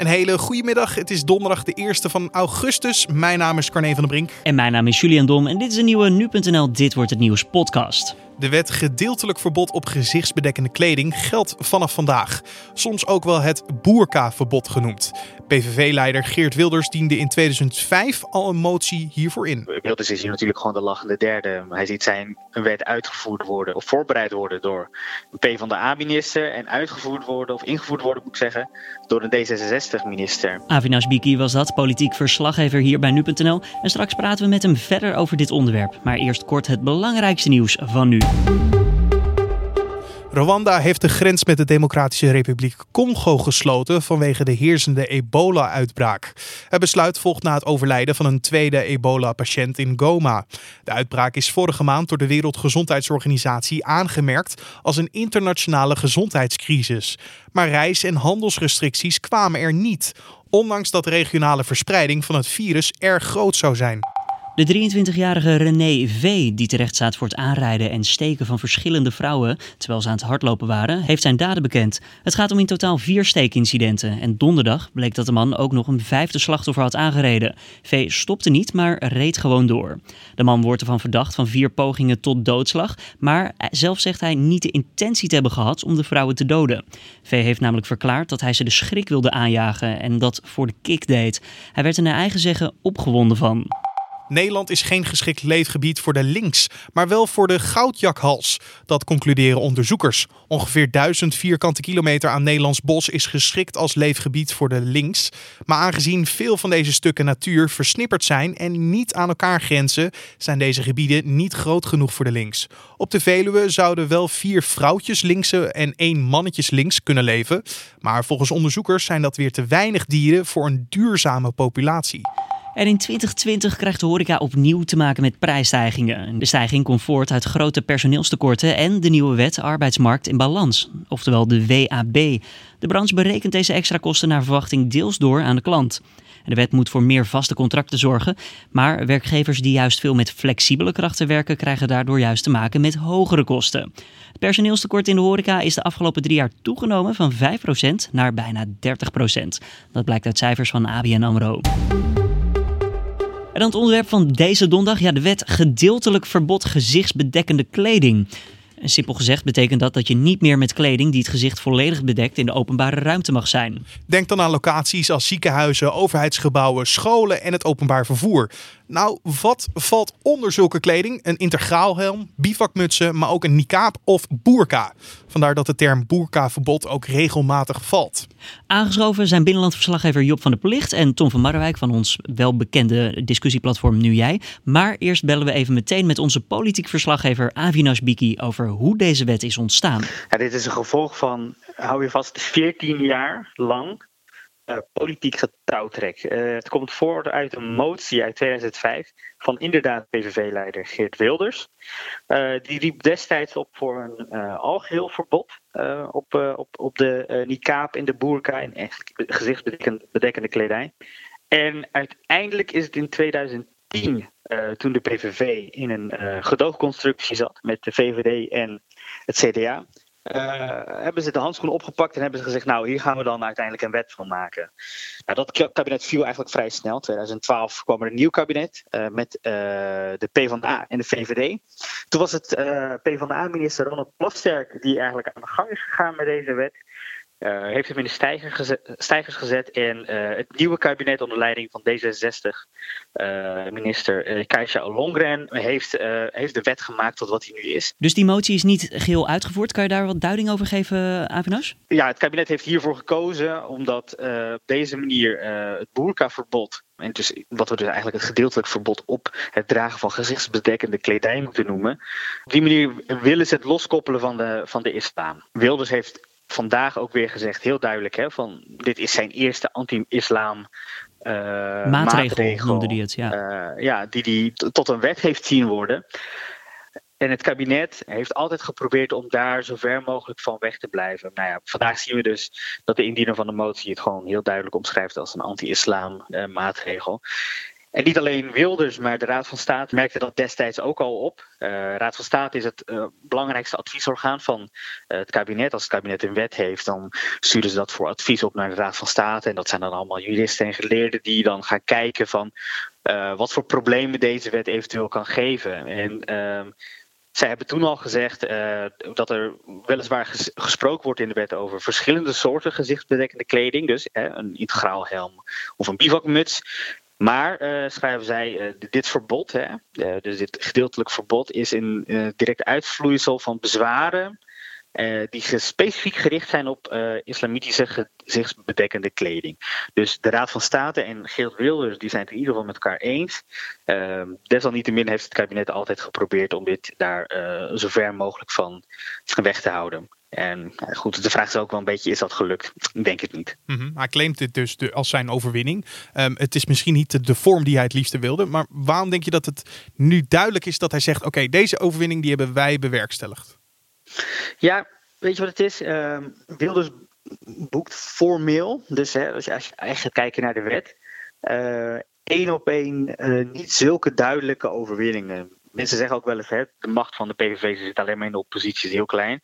Een hele goede middag. Het is donderdag de 1 van augustus. Mijn naam is Carne van der Brink. En mijn naam is Julian Dom en dit is een nieuwe Nu.nl Dit Wordt Het Nieuws podcast. De wet gedeeltelijk verbod op gezichtsbedekkende kleding geldt vanaf vandaag. Soms ook wel het boerka-verbod genoemd. PVV-leider Geert Wilders diende in 2005 al een motie hiervoor in. Wilders is hier natuurlijk gewoon de lachende derde. Hij ziet zijn wet uitgevoerd worden of voorbereid worden door een P van de A-minister en uitgevoerd worden of ingevoerd worden, moet ik zeggen, door een D66-minister. Avinash Biki was dat, politiek verslaggever hier bij Nu.nl. En straks praten we met hem verder over dit onderwerp. Maar eerst kort het belangrijkste nieuws van nu. Rwanda heeft de grens met de Democratische Republiek Congo gesloten vanwege de heersende ebola-uitbraak. Het besluit volgt na het overlijden van een tweede ebola-patiënt in Goma. De uitbraak is vorige maand door de Wereldgezondheidsorganisatie aangemerkt als een internationale gezondheidscrisis. Maar reis- en handelsrestricties kwamen er niet, ondanks dat de regionale verspreiding van het virus erg groot zou zijn. De 23-jarige René V., die terecht staat voor het aanrijden en steken van verschillende vrouwen terwijl ze aan het hardlopen waren, heeft zijn daden bekend. Het gaat om in totaal vier steekincidenten en donderdag bleek dat de man ook nog een vijfde slachtoffer had aangereden. V stopte niet, maar reed gewoon door. De man wordt ervan verdacht van vier pogingen tot doodslag, maar zelf zegt hij niet de intentie te hebben gehad om de vrouwen te doden. V heeft namelijk verklaard dat hij ze de schrik wilde aanjagen en dat voor de kick deed. Hij werd er naar eigen zeggen opgewonden van. Nederland is geen geschikt leefgebied voor de links, maar wel voor de goudjakhals. Dat concluderen onderzoekers. Ongeveer 1000 vierkante kilometer aan Nederlands bos is geschikt als leefgebied voor de links. Maar aangezien veel van deze stukken natuur versnipperd zijn en niet aan elkaar grenzen, zijn deze gebieden niet groot genoeg voor de links. Op de Veluwe zouden wel vier vrouwtjes linkse en één mannetjes links kunnen leven. Maar volgens onderzoekers zijn dat weer te weinig dieren voor een duurzame populatie. En in 2020 krijgt de horeca opnieuw te maken met prijsstijgingen. De stijging komt voort uit grote personeelstekorten en de nieuwe wet arbeidsmarkt in balans, oftewel de WAB. De branche berekent deze extra kosten naar verwachting deels door aan de klant. De wet moet voor meer vaste contracten zorgen, maar werkgevers die juist veel met flexibele krachten werken, krijgen daardoor juist te maken met hogere kosten. Het personeelstekort in de horeca is de afgelopen drie jaar toegenomen van 5% naar bijna 30%. Dat blijkt uit cijfers van ABN AMRO. En dan het onderwerp van deze donderdag. Ja, de wet gedeeltelijk verbod gezichtsbedekkende kleding. En simpel gezegd betekent dat dat je niet meer met kleding die het gezicht volledig bedekt in de openbare ruimte mag zijn. Denk dan aan locaties als ziekenhuizen, overheidsgebouwen, scholen en het openbaar vervoer. Nou, wat valt onder zulke kleding? Een integraalhelm, bivakmutsen, maar ook een niqab of boerka. Vandaar dat de term boerka-verbod ook regelmatig valt. Aangeschoven zijn binnenlandverslaggever Job van der Plicht en Tom van Marwijk van ons welbekende discussieplatform Nu Jij. Maar eerst bellen we even meteen met onze politiek verslaggever Avinash Biki over hoe deze wet is ontstaan. Ja, dit is een gevolg van, hou je vast, 14 jaar lang politiek getouwtrek. Uh, het komt voort uit een motie uit 2005 van inderdaad PVV-leider Geert Wilders. Uh, die riep destijds op voor een algeheel verbod op, op, op de niqab en de burka en gezichtsbedekkende kledij. En uiteindelijk is het in 2010, toen de PVV in een gedoogconstructie zat met de VVD en het CDA, uh, hebben ze de handschoen opgepakt en hebben ze gezegd: Nou, hier gaan we dan uiteindelijk een wet van maken. Nou, dat kabinet viel eigenlijk vrij snel. In 2012 kwam er een nieuw kabinet uh, met uh, de PvdA en de VVD. Toen was het PvdA-minister Ronald Plasterk die eigenlijk aan de gang is gegaan met deze wet. Uh, heeft hem in de stijger gezet, stijgers gezet. En uh, het nieuwe kabinet onder leiding van D66, uh, minister uh, Keisha Ollongren, heeft, heeft de wet gemaakt tot wat hij nu is. Dus die motie is niet geheel uitgevoerd. Kan je daar wat duiding over geven, Avinas? Ja, het kabinet heeft hiervoor gekozen omdat op deze manier het boerkaverbod en dus, wat we dus eigenlijk het gedeeltelijk verbod op het dragen van gezichtsbedekkende kledij moeten noemen. Op die manier willen ze het loskoppelen van de, van de islam. Wilders heeft vandaag ook weer gezegd, heel duidelijk, hè, van dit is zijn eerste anti-islam uh, maatregel, maatregel, noemde hij het, ja. Uh, ja, die hij tot een wet heeft zien worden. En het kabinet heeft altijd geprobeerd om daar zo ver mogelijk van weg te blijven. Nou ja, vandaag zien we dus dat de indiener van de motie het gewoon heel duidelijk omschrijft als een anti-islam uh, maatregel. En niet alleen Wilders, maar de Raad van State merkte dat destijds ook al op. Uh, Raad van State is het uh, belangrijkste adviesorgaan van uh, het kabinet. Als het kabinet een wet heeft, dan sturen ze dat voor advies op naar de Raad van State. En dat zijn dan allemaal juristen en geleerden die dan gaan kijken van wat voor problemen deze wet eventueel kan geven. En ehm, zij hebben toen al gezegd dat er weliswaar ges gesproken wordt in de wet over verschillende soorten gezichtsbedekkende kleding. Dus een integraal helm of een bivakmuts. Maar, uh, schrijven zij, dit verbod, hè, dus dit gedeeltelijk verbod, is een direct uitvloeisel van bezwaren die specifiek gericht zijn op islamitische gezichtsbedekkende kleding. Dus de Raad van State en Geert Wilders die zijn het in ieder geval met elkaar eens. Uh, desalniettemin heeft het kabinet altijd geprobeerd om dit daar zo ver mogelijk van weg te houden. En goed, de vraag is ook wel een beetje, is dat gelukt? Ik denk het niet. Mm -hmm. Hij claimt dit dus als zijn overwinning. Um, het is misschien niet de, vorm die hij het liefste wilde. Maar waarom denk je dat het nu duidelijk is dat hij zegt... oké, okay, deze overwinning die hebben wij bewerkstelligd? Ja, weet je wat het is? Uh, Wilders boekt formeel, dus hè, als je echt gaat kijken naar de wet, uh, één op één uh, niet zulke duidelijke overwinningen. Mensen zeggen ook wel eens, hè, de macht van de PVV zit alleen maar in de oppositie, is heel klein.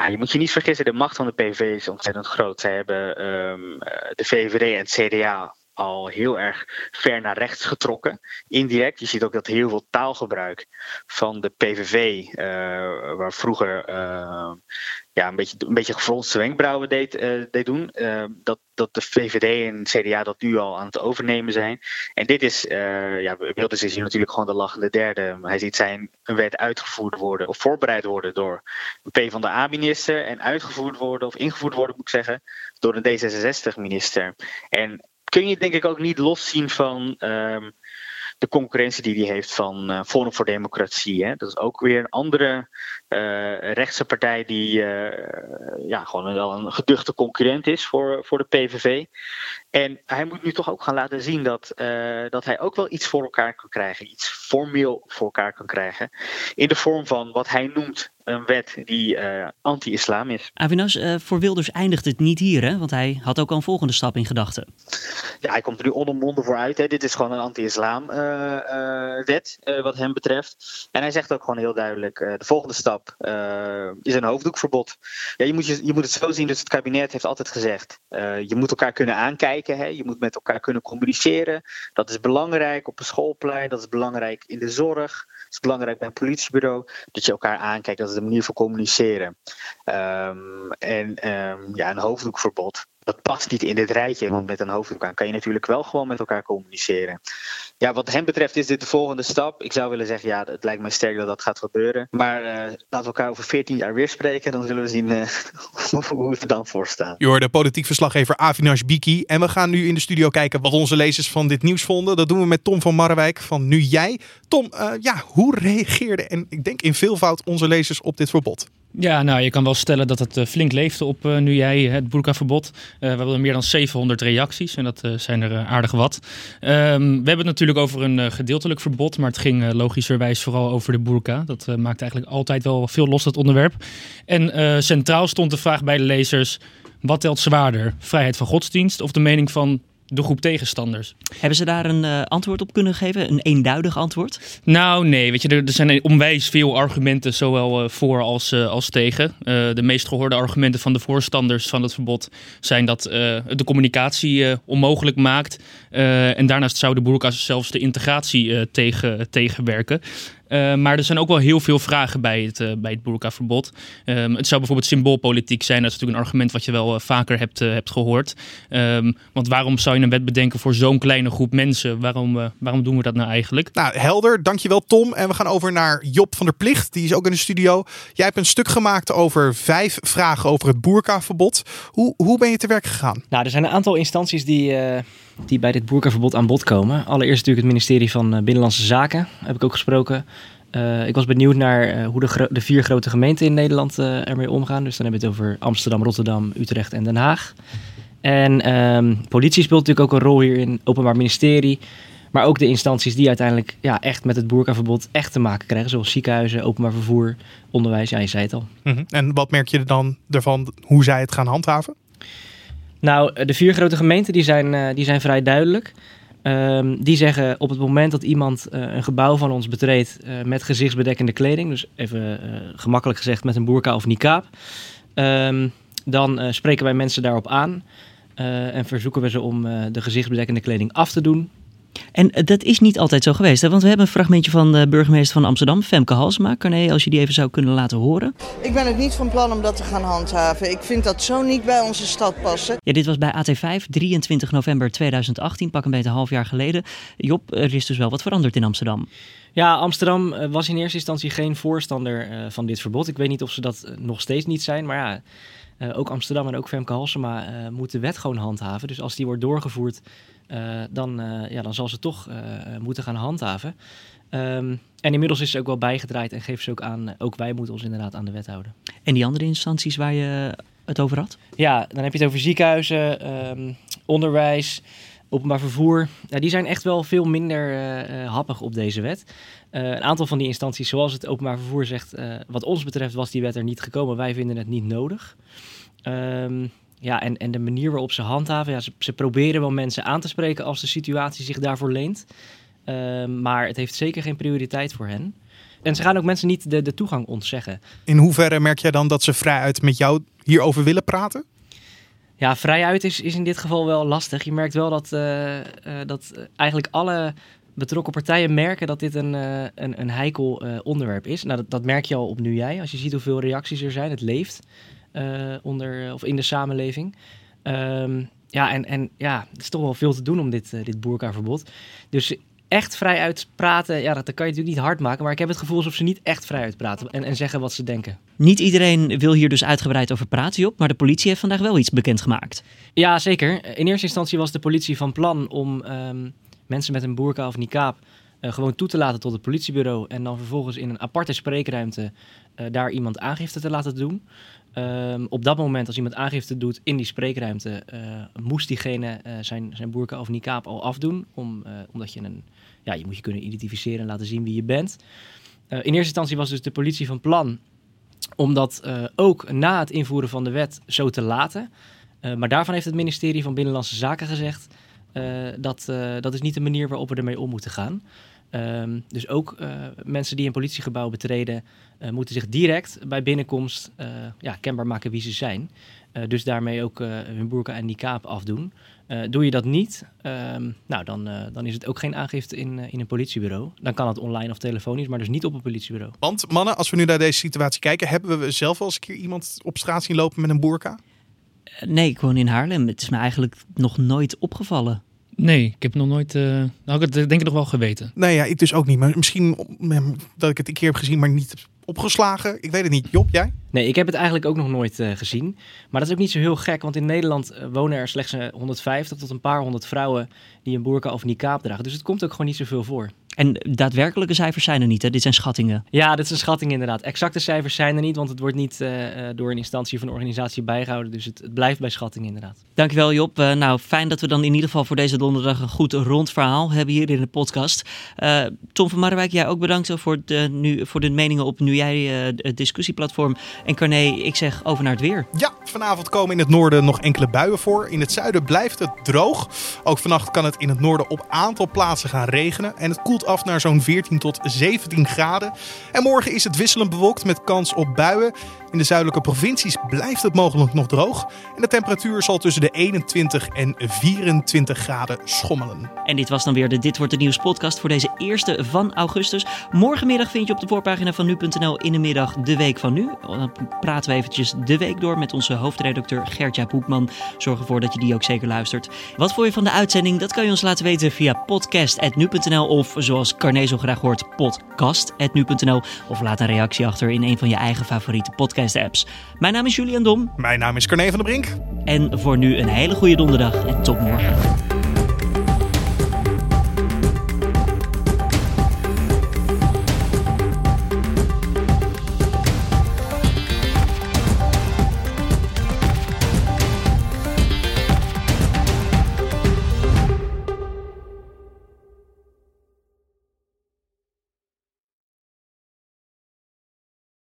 Ja, je moet je niet vergissen, de macht van de PVV is ontzettend groot. Zij hebben um, de VVD en het CDA al heel erg ver naar rechts getrokken. Indirect. Je ziet ook dat heel veel taalgebruik van de PVV, uh, waar vroeger uh, ja, een beetje, een beetje gefronste wenkbrauwen deed, uh, deed doen, dat, dat de VVD en CDA dat nu al aan het overnemen zijn. En dit is, ja, Wilders is hier natuurlijk gewoon de lachende derde. Hij ziet zijn wet uitgevoerd worden of voorbereid worden door een P van de A-minister en uitgevoerd worden of ingevoerd worden, moet ik zeggen, door een D66-minister. En kun je denk ik ook niet loszien van um, de concurrentie die hij heeft van uh, Forum voor Democratie. Hè? Dat is ook weer een andere uh, rechtse partij die uh, ja, gewoon wel een geduchte concurrent is voor, voor de PVV. En hij moet nu toch ook gaan laten zien dat, dat hij ook wel iets voor elkaar kan krijgen. Iets formeel voor elkaar kan krijgen. In de vorm van wat hij noemt een wet die uh, anti-islam is. Avinas, uh, voor Wilders eindigt het niet hier, hè? want hij had ook al een volgende stap in gedachten. Ja, hij komt er nu onomwonden voor uit. Hè. Dit is gewoon een anti-islam uh, wet, wat hem betreft. En hij zegt ook gewoon heel duidelijk, de volgende stap is een hoofddoekverbod. Ja, je, moet je, je moet het zo zien, dus het kabinet heeft altijd gezegd, je moet elkaar kunnen aankijken, je moet met elkaar kunnen communiceren. Dat is belangrijk op een schoolplein, dat is belangrijk in de zorg. Het is belangrijk bij een politiebureau dat je elkaar aankijkt. Dat is de manier voor communiceren. Um, en um, ja, een hoofddoekverbod. Dat past niet in dit rijtje, want met een hoofddoek aan kan je natuurlijk wel gewoon met elkaar communiceren. Ja, wat hem betreft is dit de volgende stap. Ik zou willen zeggen, ja, het lijkt mij sterk dat dat gaat gebeuren. Maar uh, laten we elkaar over 14 jaar weer spreken. Dan zullen we zien uh, hoe we er dan voor staan. Je hoorde politiek verslaggever Avinash Biki. En we gaan nu in de studio kijken wat onze lezers van dit nieuws vonden. Dat doen we met Tom van Marrewijk van Nu Jij. Tom, uh, ja, hoe reageerden en ik denk in veelvoud onze lezers op dit verbod? Ja, nou, je kan wel stellen dat het flink leefde op uh, nu jij het burkaverbod. Uh, we hebben meer dan 700 reacties en dat zijn er aardig wat. Um, we hebben het natuurlijk over een gedeeltelijk verbod, maar het ging logischerwijs vooral over de burka. Dat maakt eigenlijk altijd wel veel los, dat onderwerp. En centraal stond de vraag bij de lezers, wat telt zwaarder? Vrijheid van godsdienst of de mening van de groep tegenstanders. Hebben ze daar een uh, antwoord op kunnen geven? Een eenduidig antwoord? Nou, nee. Weet je, er, er zijn onwijs veel argumenten, zowel uh, voor als, uh, als tegen. de meest gehoorde argumenten van de voorstanders van het verbod zijn dat het de communicatie onmogelijk maakt. en daarnaast zou de boerka zelfs de integratie tegen, tegenwerken. Uh, maar er zijn ook wel heel veel vragen bij het, uh, bij het burka-verbod. Um, het zou bijvoorbeeld symboolpolitiek zijn. Dat is natuurlijk een argument wat je wel uh, vaker hebt, hebt gehoord. Um, want waarom zou je een wet bedenken voor zo'n kleine groep mensen? Waarom, waarom doen we dat nou eigenlijk? Nou, helder. Dankjewel Tom. En we gaan over naar Job van der Plicht. Die is ook in de studio. Jij hebt een stuk gemaakt over vijf vragen over het burka-verbod. Hoe, hoe ben je te werk gegaan? Nou, er zijn een aantal instanties die die bij dit boerkaverbod aan bod komen. Allereerst natuurlijk het ministerie van Binnenlandse Zaken, heb ik ook gesproken. Uh, ik was benieuwd naar uh, hoe de, de, vier grote gemeenten in Nederland ermee omgaan. Dus dan hebben we het over Amsterdam, Rotterdam, Utrecht en Den Haag. En um, politie speelt natuurlijk ook een rol hier in Openbaar Ministerie. Maar ook de instanties die uiteindelijk ja, echt met het boerkaverbod echt te maken krijgen. Zoals ziekenhuizen, openbaar vervoer, onderwijs. Ja, je zei het al. -hmm. En wat merk je dan ervan hoe zij het gaan handhaven? Nou, de vier grote gemeenten die zijn, die zijn vrij duidelijk. Ehm, die zeggen op het moment dat iemand eh, een gebouw van ons betreedt met gezichtsbedekkende kleding, dus even gemakkelijk gezegd met een burka of niqab, um, dan spreken wij mensen daarop aan en verzoeken we ze om de gezichtsbedekkende kleding af te doen. En dat is niet altijd zo geweest, hè? want we hebben een fragmentje van de burgemeester van Amsterdam, Femke Halsema. Carné, als je die even zou kunnen laten horen. Ik ben het niet van plan om dat te gaan handhaven. Ik vind dat zo niet bij onze stad passen. Ja, dit was bij AT5, 23 november 2018, pak een beetje een half jaar geleden. Job, er is dus wel wat veranderd in Amsterdam. Ja, Amsterdam was in eerste instantie geen voorstander van dit verbod. Ik weet niet of ze dat nog steeds niet zijn, maar ja... Uh, ook Amsterdam en ook Femke Halsema uh, moeten de wet gewoon handhaven. Dus als die wordt doorgevoerd, dan, ja, dan zal ze toch moeten gaan handhaven. Um, en inmiddels is ze ook wel bijgedraaid en geeft ze ook aan, ook wij moeten ons inderdaad aan de wet houden. En die andere instanties waar je het over had? Ja, dan heb je het over ziekenhuizen, um, onderwijs, openbaar vervoer. Ja, die zijn echt wel veel minder happig op deze wet. een aantal van die instanties, zoals het openbaar vervoer zegt, wat ons betreft was die wet er niet gekomen. Wij vinden het niet nodig. Um, ja, en, en de manier waarop ze handhaven, ja, ze, ze, proberen wel mensen aan te spreken als de situatie zich daarvoor leent. Um, maar het heeft zeker geen prioriteit voor hen. En ze gaan ook mensen niet de, de toegang ontzeggen. In hoeverre merk jij dan dat ze vrijuit met jou hierover willen praten? Ja, vrijuit is, is in dit geval wel lastig. Je merkt wel dat, uh, uh, dat eigenlijk alle betrokken partijen merken dat dit een, uh, een, een heikel onderwerp is. Nou, dat, dat merk je al op nu jij. Als je ziet hoeveel reacties er zijn, het leeft. Uh, onder, of in de samenleving. Um, ja, en, en ja, het is toch wel veel te doen om dit, uh, dit boerkaverbod. Dus echt vrij uitpraten, ja, dat, dat kan je natuurlijk niet hard maken. Maar ik heb het gevoel alsof ze niet echt vrij uitpraten en, en zeggen wat ze denken. Niet iedereen wil hier dus uitgebreid over praten, op, maar de politie heeft vandaag wel iets bekendgemaakt. Ja, zeker. In eerste instantie was de politie van plan om um, mensen met een boerka of niqab uh, gewoon toe te laten tot het politiebureau. En dan vervolgens in een aparte spreekruimte uh, daar iemand aangifte te laten doen. Um, op dat moment, als iemand aangifte doet in die spreekruimte, uh, moest diegene zijn, zijn boerka of niqab al afdoen. Om, omdat je een, ja, je moet je kunnen identificeren en laten zien wie je bent. in eerste instantie was dus de politie van plan om dat ook na het invoeren van de wet zo te laten. maar daarvan heeft het ministerie van Binnenlandse Zaken gezegd dat dat is niet de manier waarop we ermee om moeten gaan. Um, dus ook uh, mensen die een politiegebouw betreden, moeten zich direct bij binnenkomst ja, kenbaar maken wie ze zijn. dus daarmee ook hun boerka en niqab afdoen. doe je dat niet, um, nou, dan, dan is het ook geen aangifte in, in een politiebureau. Dan kan het online of telefonisch, maar dus niet op een politiebureau. Want mannen, als we nu naar deze situatie kijken, hebben we zelf wel eens een keer iemand op straat zien lopen met een boerka? Nee, ik woon in Haarlem. Het is me eigenlijk nog nooit opgevallen. Nee, ik heb nog nooit. Uh, nou, ik het denk ik nog wel geweten. Nee, ja, ik dus ook niet. Maar misschien dat ik het een keer heb gezien, maar niet opgeslagen. Ik weet het niet. Job, jij? Nee, ik heb het eigenlijk ook nog nooit uh, gezien. Maar dat is ook niet zo heel gek, want in Nederland uh, wonen er slechts 150 tot een paar honderd vrouwen die een burka of niqab dragen. Dus het komt ook gewoon niet zoveel voor. En daadwerkelijke cijfers zijn er niet, hè? Dit zijn schattingen. Ja, dit is een schatting inderdaad. Exacte cijfers zijn er niet, want het wordt niet uh, door een instantie of een organisatie bijgehouden. Dus het, het blijft bij schatting inderdaad. Dankjewel Job. Uh, nou, fijn dat we dan in ieder geval voor deze donderdag een goed rond verhaal hebben hier in de podcast. Uh, Tom van Marwijk, jij ook bedankt voor de, nu, voor de meningen op Nu Jij het discussieplatform. En Carné, ik zeg over naar het weer. Ja, vanavond komen in het noorden nog enkele buien voor. In het zuiden blijft het droog. Ook vannacht kan het in het noorden op aantal plaatsen gaan regenen. En het koelt af naar zo'n 14 tot 17 graden. En morgen is het wisselend bewolkt met kans op buien. In de zuidelijke provincies blijft het mogelijk nog droog. En de temperatuur zal tussen de 21 en 24 graden schommelen. En dit was dan weer de Dit Wordt Het Nieuws podcast voor deze eerste van augustus. Morgenmiddag vind je op de voorpagina van nu.nl in de middag de week van nu. Dan praten we eventjes de week door met onze hoofdredacteur Gertja Boekman. Zorg ervoor dat je die ook zeker luistert. Wat vond je van de uitzending? Dat kan je ons laten weten via podcast.nu.nl of zoals Carne zo graag hoort, podcast.nu.nl. Of laat een reactie achter in een van je eigen favoriete podcast-apps. Mijn naam is Julian Dom. Mijn naam is Carne van der Brink. En voor nu een hele goede donderdag en tot morgen.